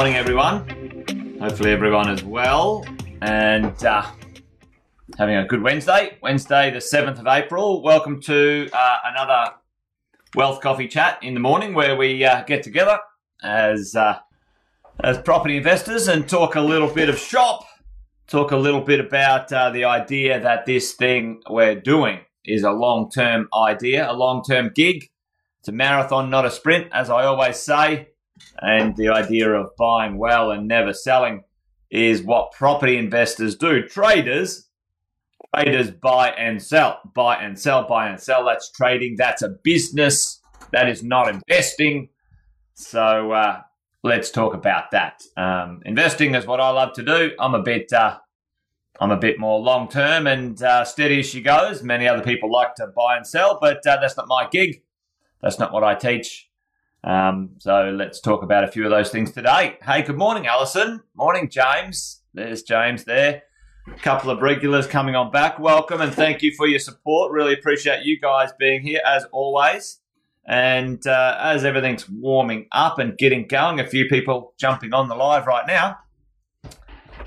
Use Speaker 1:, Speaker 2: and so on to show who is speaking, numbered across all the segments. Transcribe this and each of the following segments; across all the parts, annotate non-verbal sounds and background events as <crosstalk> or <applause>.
Speaker 1: Morning, everyone. Hopefully, everyone is well and uh, having a good Wednesday. Wednesday, the 7th of April. Welcome to uh, another Wealth Coffee Chat in the morning where we uh, get together as, uh, as property investors and talk a little bit of shop, talk a little bit about uh, the idea that this thing we're doing is a long term idea, a long term gig. It's a marathon, not a sprint, as I always say and the idea of buying well and never selling is what property investors do. Traders, traders buy and sell, buy and sell, buy and sell. That's trading. That's a business. That is not investing. So uh, let's talk about that. Um, investing is what I love to do. I'm a bit, uh, I'm a bit more long term and uh, steady as she goes. Many other people like to buy and sell, but uh, that's not my gig. That's not what I teach. Um, so let's talk about a few of those things today. Hey, good morning, Alison. Morning, James. There's James there. A couple of regulars coming on back. Welcome and thank you for your support. Really appreciate you guys being here as always. And uh, as everything's warming up and getting going, a few people jumping on the live right now.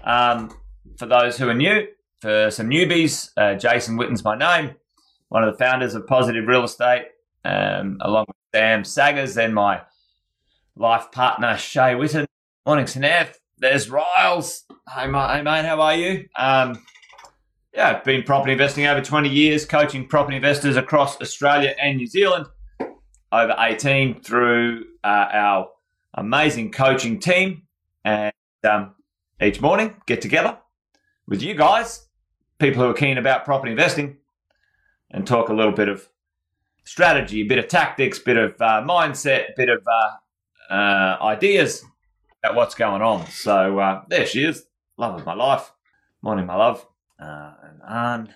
Speaker 1: Um, for those who are new, for some newbies, uh, Jason Witten's my name, one of the founders of Positive Real Estate, um, along with Sam Saggers then my life partner, Shay Witten. Morning, Snef. There's Riles. Hey, mate, hey, mate how are you? Um, yeah, I've been property investing over 20 years, coaching property investors across Australia and New Zealand. Over 18 through uh, our amazing coaching team. And um, each morning, get together with you guys, people who are keen about property investing, and talk a little bit of strategy, a bit of tactics, bit of uh, mindset, bit of uh, uh, ideas about what's going on. So uh, there she is, love of my life. Morning, my love. Uh, and Anne,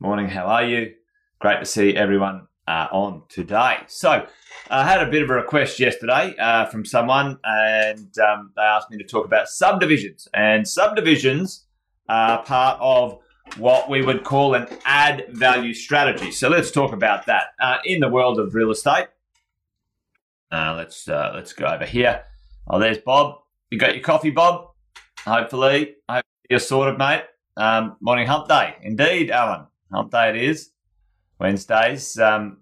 Speaker 1: morning, how are you? Great to see everyone uh, on today. So I had a bit of a request yesterday from someone, and um, they asked me to talk about subdivisions. And subdivisions are part of what we would call an add value strategy. So let's talk about that uh, in the world of real estate. Uh, let's uh, let's go over here. Oh, there's Bob. You got your coffee, Bob? Hopefully, hope you're sorted, mate. Um, morning hump day, indeed, Alan. Hump day it is. Wednesdays um,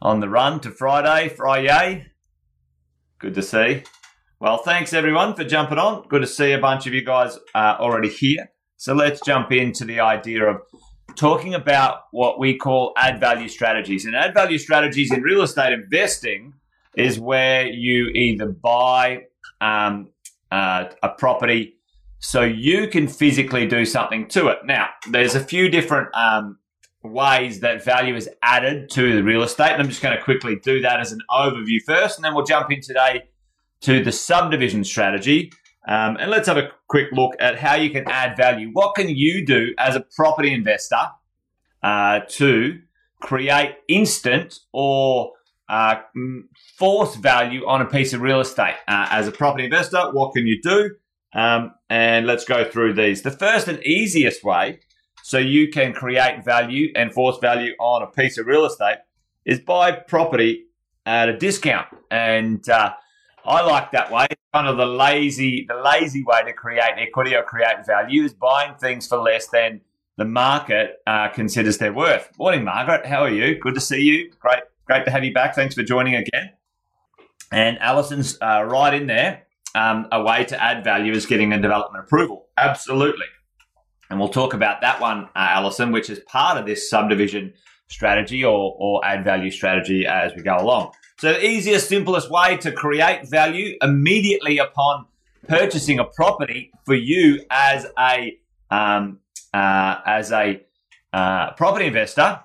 Speaker 1: on the run to Friday. Friday. Good to see. Well, thanks everyone for jumping on. Good to see a bunch of you guys uh, already here. So let's jump into the idea of talking about what we call add value strategies. And add value strategies in real estate investing is where you either buy um, uh, a property so you can physically do something to it. Now, there's a few different um, ways that value is added to the real estate. And I'm just going to quickly do that as an overview first, and then we'll jump in today to the subdivision strategy um, and let's have a quick look at how you can add value. What can you do as a property investor uh, to create instant or uh, force value on a piece of real estate? Uh, as a property investor, what can you do? Um, and let's go through these. The first and easiest way so you can create value and force value on a piece of real estate is buy property at a discount. And uh, I like that way. Kind of the lazy, the lazy way to create equity or create value is buying things for less than the market uh, considers their worth. Morning, Margaret. How are you? Good to see you. Great, great to have you back. Thanks for joining again. And Alison's uh, right in there. Um, a way to add value is getting a development approval. Absolutely. And we'll talk about that one, uh, Alison, which is part of this subdivision strategy or, or add value strategy as we go along. So the easiest, simplest way to create value immediately upon purchasing a property for you as a um, uh, as a uh, property investor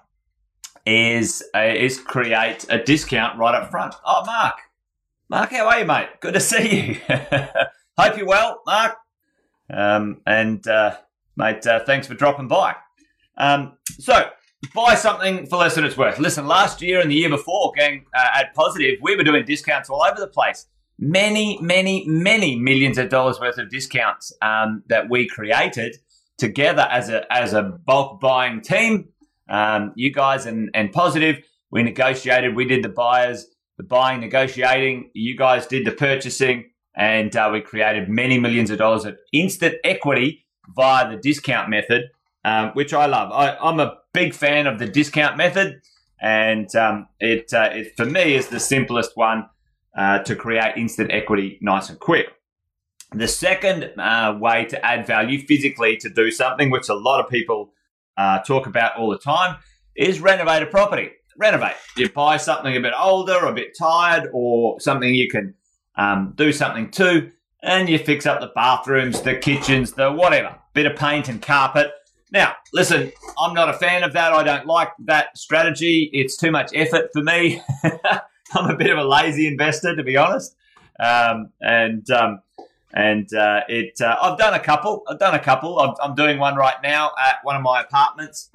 Speaker 1: is uh, is create a discount right up front. Oh, Mark, Mark, how are you, mate? Good to see you. <laughs> Hope you're well, Mark. Um, and uh, mate, uh, thanks for dropping by. Um, so buy something for less than it's worth. Listen, last year and the year before, gang uh, at Positive, we were doing discounts all over the place. Many, many, many millions of dollars worth of discounts um, that we created together as a as a bulk buying team. Um, you guys and and Positive, we negotiated. We did the buyers, the buying, negotiating. You guys did the purchasing. and uh, we created many millions of dollars of instant equity via the discount method, um, which I love. I, am a big fan of the discount method, and um, it, uh, it, for me is the simplest one uh, to create instant equity nice and quick. The second uh, way to add value physically to do something, which a lot of people uh, talk about all the time, is renovate a property. Renovate. You buy something a bit older, a bit tired, or something you can um, do something to, and you fix up the bathrooms, the kitchens, the whatever, bit of paint and carpet. Now, listen, I'm not a fan of that. I don't like that strategy. It's too much effort for me. <laughs> I'm a bit of a lazy investor, to be honest. Um, and um, and uh, it, uh, I've done a couple. I've done a couple. I'm, I'm, doing one right now at one of my apartments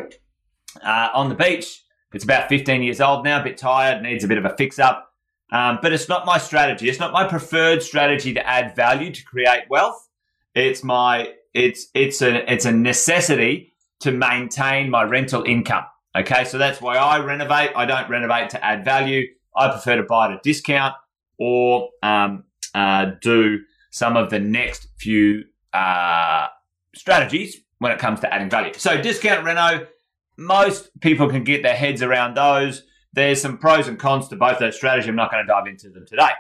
Speaker 1: uh, on the beach. It's about 15 years old now, a bit tired, needs a bit of a fix up. Um, but it's not my strategy. It's not my preferred strategy to add value to create wealth. It's my it's it's a it's a necessity to maintain my rental income. Okay, so that's why I renovate. I don't renovate to add value. I prefer to buy at a discount or um, uh, do some of the next few uh, strategies when it comes to adding value. So discount reno, most people can get their heads around those. There's some pros and cons to both those strategies. I'm not going to dive into them today.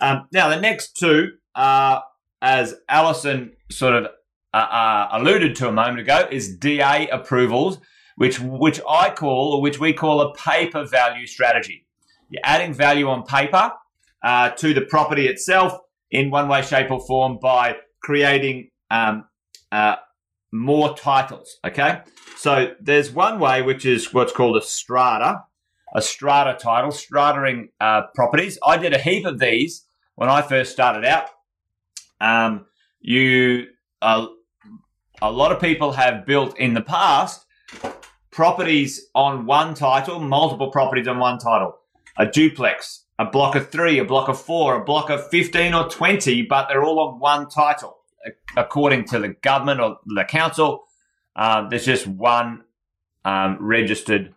Speaker 1: Um, now, the next two, uh, as Alison sort of uh, uh, alluded to a moment ago, is DA approvals, which which I call or which we call a paper value strategy. You're adding value on paper uh, to the property itself in one way, shape, or form by creating um, uh, more titles. Okay, so there's one way which is what's called a strata, a strata title, strataing uh, properties. I did a heap of these when I first started out. Um, you, uh, a lot of people have built in the past properties on one title, multiple properties on one title, a duplex, a block of three, a block of four, a block of 15 or 20, but they're all on one title. According to the government or the council, uh, there's just one um, registered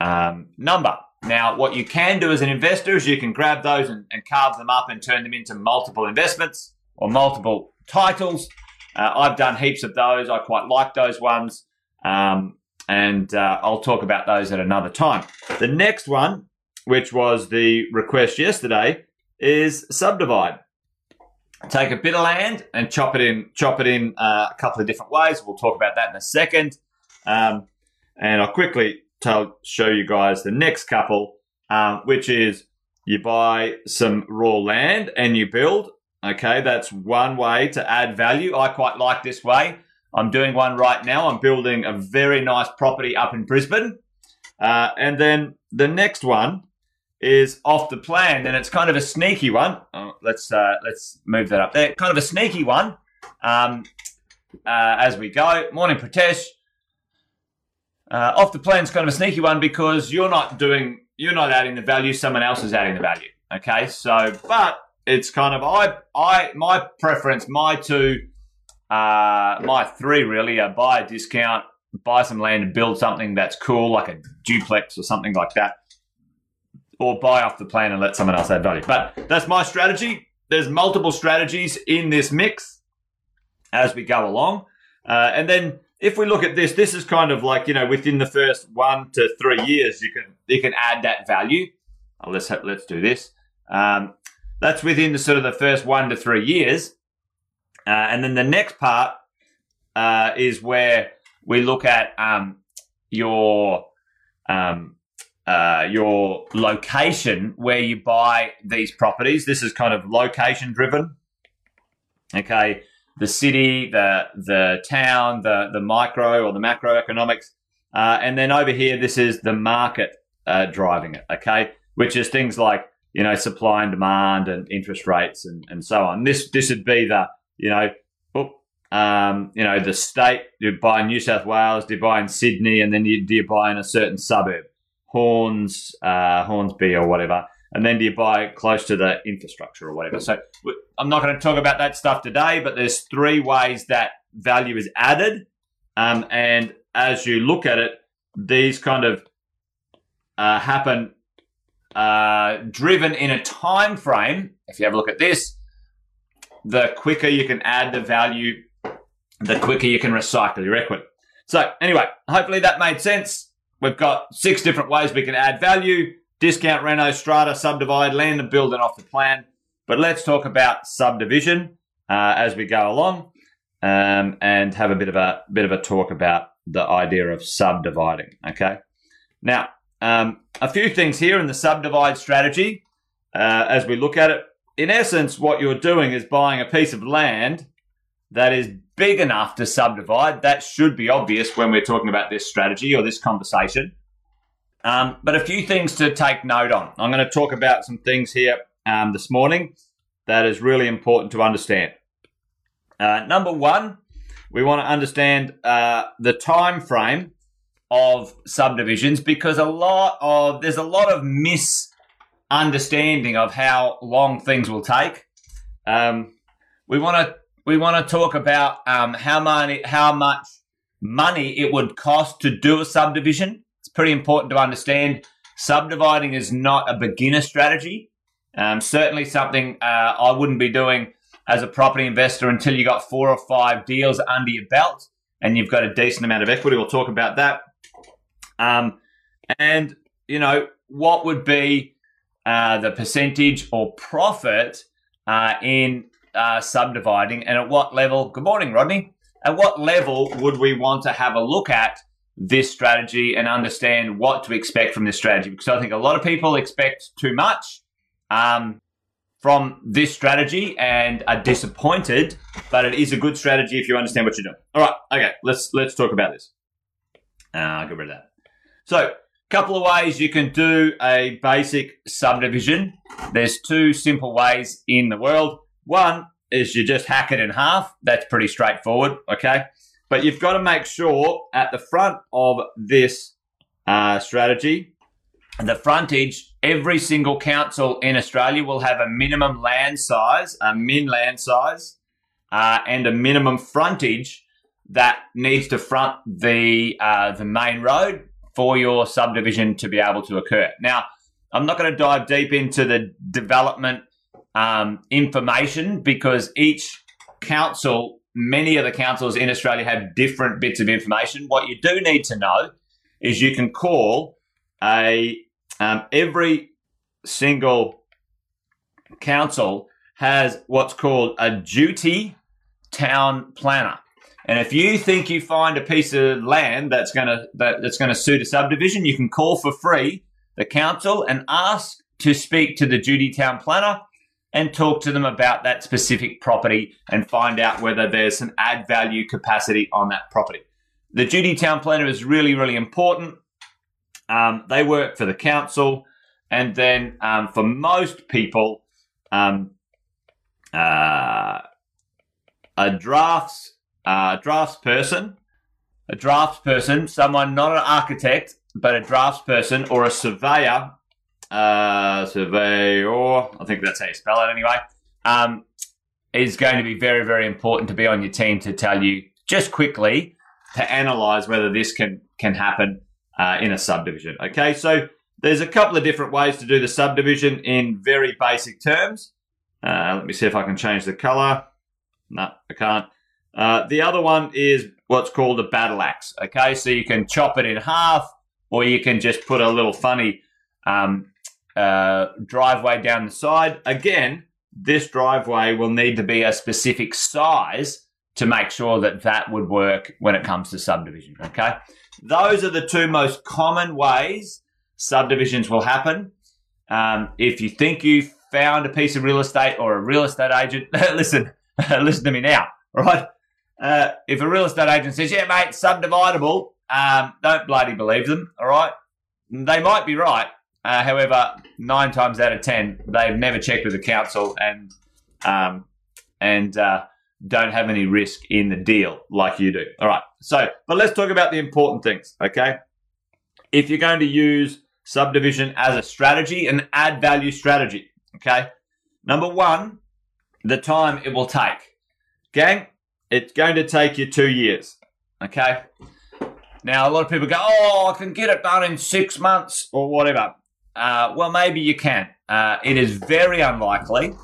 Speaker 1: um, number. Now, what you can do as an investor is you can grab those and, and, carve them up and turn them into multiple investments or multiple titles. Uh, I've done heaps of those. I quite like those ones. Um, and uh, I'll talk about those at another time. The next one, which was the request yesterday, is subdivide. Take a bit of land and chop it in, chop it in uh, a couple of different ways. We'll talk about that in a second. Um, and I'll quickly tell show you guys the next couple, um, which is you buy some raw land and you build. Okay, that's one way to add value. I quite like this way. I'm doing one right now. I'm building a very nice property up in Brisbane. Uh, and then the next one is off the plan, and it's kind of a sneaky one. Oh, let's uh, let's move that up there. Kind of a sneaky one. Um, uh, as we go, morning, Pratesh. Uh, off the plan is kind of a sneaky one because you're not doing, you're not adding the value. Someone else is adding the value. Okay, so but it's kind of I, I, my preference, my two, uh, my three really are buy a discount, buy some land and build something that's cool, like a duplex or something like that, or buy off the plan and let someone else add value. But that's my strategy. There's multiple strategies in this mix as we go along, uh, and then if we look at this, this is kind of like you know within the first one to three years, you can you can add that value. Oh, let's let's do this. Um, that's within the sort of the first one to three years, uh, and then the next part uh, is where we look at um, your um, uh, your location where you buy these properties. This is kind of location driven. Okay, the city, the the town, the the micro or the macroeconomics, uh, and then over here, this is the market uh, driving it. Okay, which is things like you know supply and demand and interest rates and, and so on. This this would be the you know. Um, you know the state. You buy in New South Wales, do you buy in Sydney, and then you, do you buy in a certain suburb, Horns, uh, Hornsby, or whatever and then do you buy close to the infrastructure or whatever. So I'm not going to talk about that stuff today, but there's three ways that value is added, um, and as you look at it, these kind of uh, happen uh, driven in a time frame. If you have a look at this, the quicker you can add the value, the quicker you can recycle your equity. So anyway, hopefully that made sense. We've got six different ways we can add value, discount, reno, strata, subdivide, land and build and off the plan. But let's talk about subdivision uh, as we go along um, and have a bit of a bit of a talk about the idea of subdividing. Okay. Now, um, a few things here in the subdivide strategy uh, as we look at it. In essence, what you're doing is buying a piece of land that is big enough to subdivide. That should be obvious when we're talking about this strategy or this conversation. Um, but a few things to take note on. I'm going to talk about some things here um, this morning that is really important to understand. Uh, number one, we want to understand uh, the time frame of subdivisions because a lot of there's a lot of misunderstanding of how long things will take. Um, we want to we want to talk about um, how money how much money it would cost to do a subdivision. It's pretty important to understand. Subdividing is not a beginner strategy. Um, certainly something uh, I wouldn't be doing as a property investor until you got four or five deals under your belt and you've got a decent amount of equity. We'll talk about that. Um, and, you know, what would be uh, the percentage or profit uh, in uh, subdividing and at what level? Good morning, Rodney. At what level would we want to have a look at this strategy and understand what to expect from this strategy? Because I think a lot of people expect too much. Um, from this strategy and are disappointed, but it is a good strategy if you understand what you're doing. All right, okay, let's let's talk about this. Uh, get rid of that. So, a couple of ways you can do a basic subdivision. There's two simple ways in the world. One is you just hack it in half. That's pretty straightforward, okay? But you've got to make sure at the front of this uh, strategy the frontage, every single council in Australia will have a minimum land size, a min land size, uh, and a minimum frontage that needs to front the uh, the main road for your subdivision to be able to occur. Now, I'm not going to dive deep into the development um, information because each council, many of the councils in Australia have different bits of information. What you do need to know is you can call a um, every single council has what's called a duty town planner. And if you think you find a piece of land that's gonna that, that's gonna suit a subdivision, you can call for free the council and ask to speak to the duty town planner and talk to them about that specific property and find out whether there's an add value capacity on that property. The duty town planner is really, really important. Um, they work for the council, and then um, for most people, um, uh, a drafts uh, drafts person, a drafts person, someone not an architect but a drafts person or a surveyor, uh, surveyor, I think that's how you spell it anyway, um, is going to be very very important to be on your team to tell you just quickly to analyze whether this can can happen uh, in a subdivision. Okay, so there's a couple of different ways to do the subdivision in very basic terms. Uh, let me see if I can change the color. No, I can't. Uh, the other one is what's called a battle axe. Okay, so you can chop it in half, or you can just put a little funny um, uh, driveway down the side. Again, this driveway will need to be a specific size to make sure that that would work when it comes to subdivision. Okay. Those are the two most common ways subdivisions will happen. Um, if you think you found a piece of real estate or a real estate agent, <laughs> listen, <laughs> listen to me now, right? Uh, if a real estate agent says, yeah, mate, subdividable, um, don't bloody believe them, all right? They might be right. Uh, however, nine times out of ten, they've never checked with the council and um, and uh, don't have any risk in the deal like you do. All right. So, but let's talk about the important things, okay? If you're going to use subdivision as a strategy, an add value strategy, okay? Number one, the time it will take. Gang, it's going to take you two years, okay? Now, a lot of people go, oh, I can get it done in six months or whatever. Uh, well, maybe you can. Uh, it is very unlikely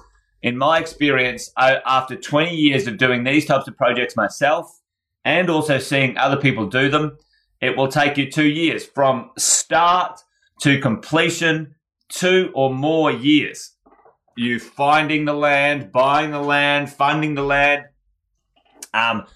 Speaker 1: in my experience, I, after 20 years of doing these types of projects myself and also seeing other people do them, it will take you two years from start to completion, two or more years. You finding the land, buying the land, funding the land, um,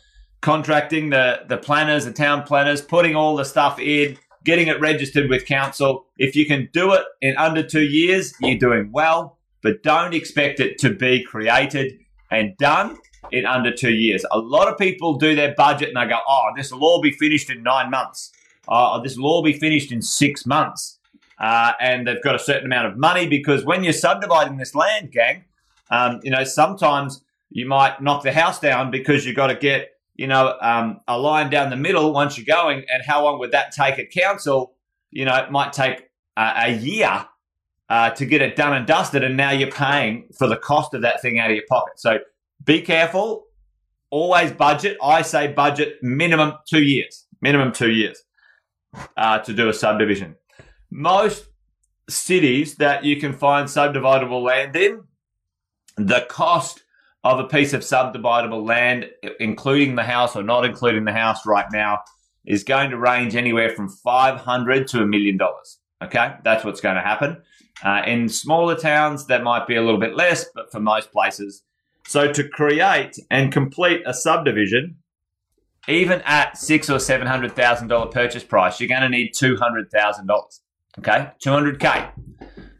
Speaker 1: contracting the, the planners, the town planners, putting all the stuff in, getting it registered with council. If you can do it in under two years, you're doing well, but don't expect it to be created and done in under two years. A lot of people do their budget and they go, oh, this will all be finished in nine months. Oh, this will all be finished in six months. Uh, and they've got a certain amount of money because when you're subdividing this land, gang, um, you know, sometimes you might knock the house down because you've got to get, you know, um, a line down the middle once you're going. And how long would that take at council? You know, it might take a, a year uh, to get it done and dusted. And now you're paying for the cost of that thing out of your pocket. So be careful. Always budget. I say budget minimum two years, minimum two years uh, to do a subdivision. Most cities that you can find subdividable land in, the cost of a piece of subdividable land, including the house or not including the house right now, is going to range anywhere from 500 to a million dollars. Okay, that's what's going to happen. Uh, in smaller towns, that might be a little bit less, but for most places. So to create and complete a subdivision, even at six or seven hundred thousand dollar purchase price, you're going to need two hundred thousand dollars. Okay, two hundred k,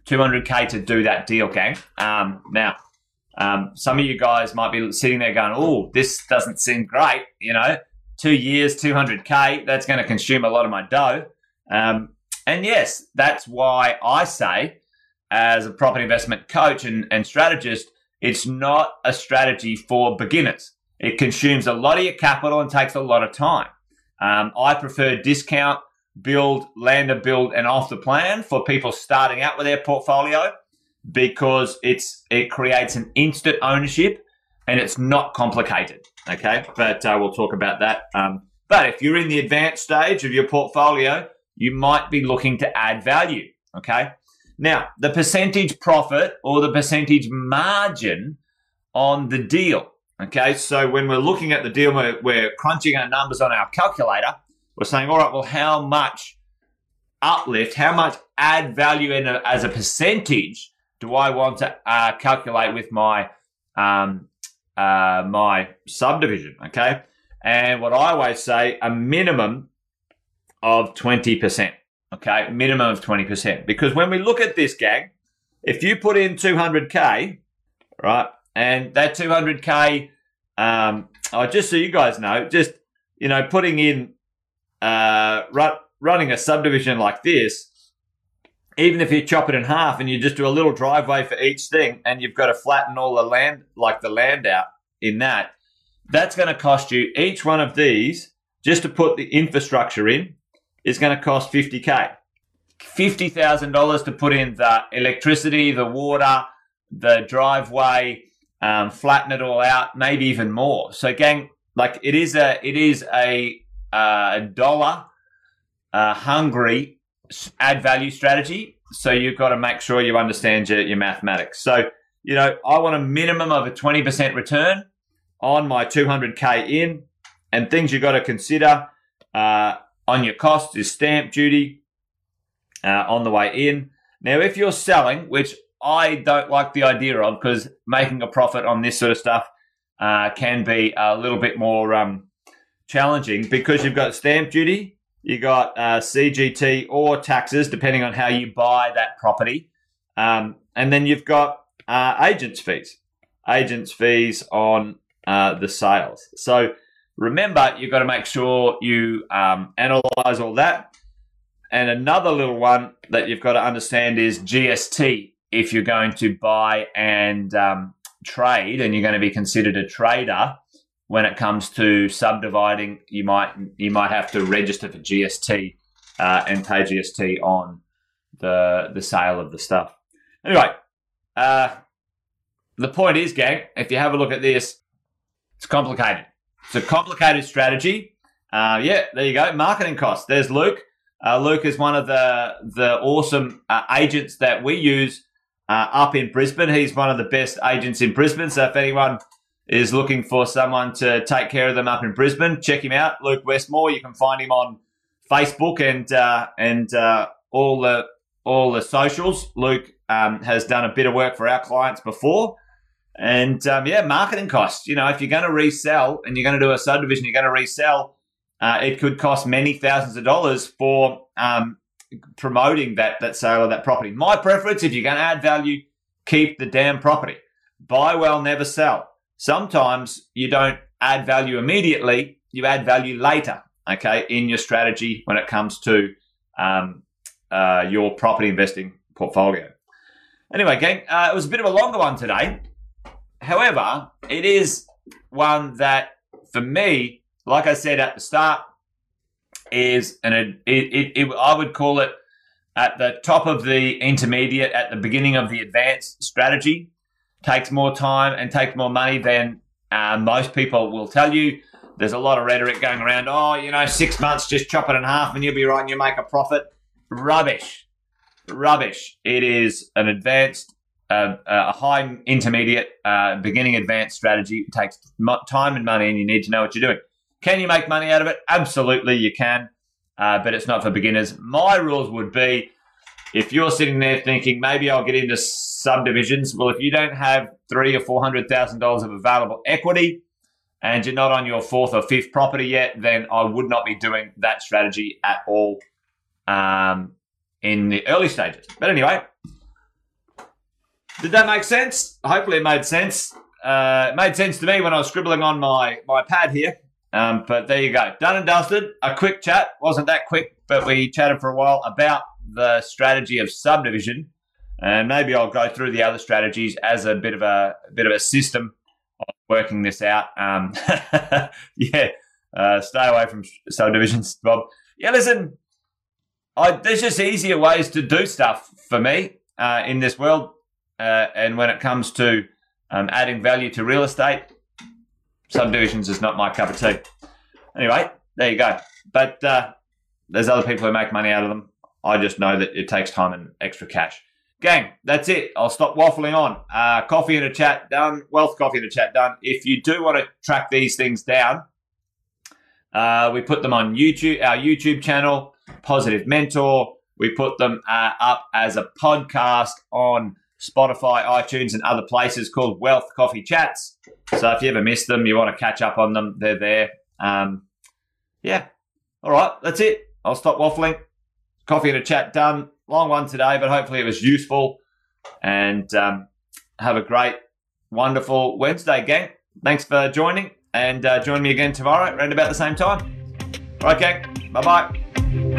Speaker 1: two hundred k to do that deal, gang. Um, now um, some of you guys might be sitting there going, "Oh, this doesn't seem great." You know, two years, two hundred k. That's going to consume a lot of my dough. Um, and yes, that's why I say, as a property investment coach and, and strategist, it's not a strategy for beginners. It consumes a lot of your capital and takes a lot of time. Um, I prefer discount, build, land a build, and off the plan for people starting out with their portfolio because it's it creates an instant ownership and it's not complicated. Okay, but uh, we'll talk about that. Um, but if you're in the advanced stage of your portfolio, you might be looking to add value. Okay, now the percentage profit or the percentage margin on the deal. Okay, so when we're looking at the deal, we're, we're crunching our numbers on our calculator. We're saying, all right, well, how much uplift, how much add value in a, as a percentage do I want to uh, calculate with my um, uh, my subdivision? Okay, and what I always say, a minimum of twenty percent. Okay, minimum of twenty percent, because when we look at this gang, if you put in two hundred k, right, and that two hundred k, um, oh, just so you guys know, just you know, putting in uh, running a subdivision like this even if you chop it in half and you just do a little driveway for each thing and you've got to flatten all the land, like the land out in that, that's going to cost you each one of these just to put the infrastructure in is going to cost 50k. $50,000 to put in the electricity, the water, the driveway, um, flatten it all out, maybe even more. So, gang, like it is a it is a uh, dollar uh, hungry add value strategy. So you've got to make sure you understand your, your mathematics. So, you know, I want a minimum of a 20% return on my 200K in. And things you've got to consider uh, on your cost is stamp duty uh, on the way in. Now, if you're selling, which I don't like the idea of because making a profit on this sort of stuff uh, can be a little bit more um, challenging because you've got stamp duty, you got uh, CGT or taxes, depending on how you buy that property. Um, and then you've got uh, agents' fees, agents' fees on uh, the sales. So remember, you've got to make sure you um, analyze all that. And another little one that you've got to understand is GST if you're going to buy and um, trade and you're going to be considered a trader when it comes to subdividing, you might you might have to register for GST uh, and pay GST on the the sale of the stuff. Anyway, uh, the point is, gang, if you have a look at this, it's complicated. It's a complicated strategy. Uh, yeah, there you go. Marketing costs. There's Luke. Uh, Luke is one of the the awesome uh, agents that we use uh, up in Brisbane. He's one of the best agents in Brisbane. So if anyone is looking for someone to take care of them up in Brisbane, check him out, Luke Westmore. You can find him on Facebook and uh, and uh, all the all the socials. Luke um, has done a bit of work for our clients before. And um, yeah, marketing costs. You know, if you're going to resell and you're going to do a subdivision, you're going to resell, uh, it could cost many thousands of dollars for um, promoting that that sale of that property. My preference, if you're going to add value, keep the damn property. Buy well, never sell. Sometimes you don't add value immediately; you add value later. Okay, in your strategy when it comes to um, uh, your property investing portfolio. Anyway, gang, uh, it was a bit of a longer one today. However, it is one that, for me, like I said at the start, is an it, it, it, I would call it at the top of the intermediate, at the beginning of the advanced strategy. Takes more time and takes more money than uh, most people will tell you. There's a lot of rhetoric going around. Oh, you know, six months, just chop it in half, and you'll be right, and you make a profit. Rubbish rubbish. It is an advanced, uh, a high intermediate, uh, beginning advanced strategy. It takes time and money, and you need to know what you're doing. Can you make money out of it? Absolutely, you can, uh, but it's not for beginners. My rules would be if you're sitting there thinking maybe I'll get into subdivisions. Well, if you don't have three or four hundred thousand dollars of available equity, and you're not on your fourth or fifth property yet, then I would not be doing that strategy at all. Um, in the early stages. But anyway, did that make sense? Hopefully, it made sense. Uh, it made sense to me when I was scribbling on my, my pad here. Um, but there you go. Done and dusted. A quick chat. Wasn't that quick, but we chatted for a while about the strategy of subdivision. And maybe I'll go through the other strategies as a bit of a, a bit of a system of working this out. Um, <laughs> yeah, uh, stay away from subdivisions, Bob. Yeah, listen, I, there's just easier ways to do stuff for me uh, in this world. Uh, and when it comes to um, adding value to real estate, subdivisions is not my cup of tea. Anyway, there you go. But uh, there's other people who make money out of them. I just know that it takes time and extra cash. Gang, that's it. I'll stop waffling on. Uh, coffee and a chat done. Wealth coffee and a chat done. If you do want to track these things down, uh, we put them on YouTube, our YouTube channel. Positive Mentor. We put them uh, up as a podcast on Spotify, iTunes, and other places called Wealth Coffee Chats. So if you ever miss them, you want to catch up on them, they're there. Um, yeah. All right, that's it. I'll stop waffling. Coffee and a chat done. Long one today, but hopefully it was useful. And um, have a great, wonderful Wednesday, gang. Thanks for joining, and uh, join me again tomorrow around about the same time. All right, gang. Bye bye.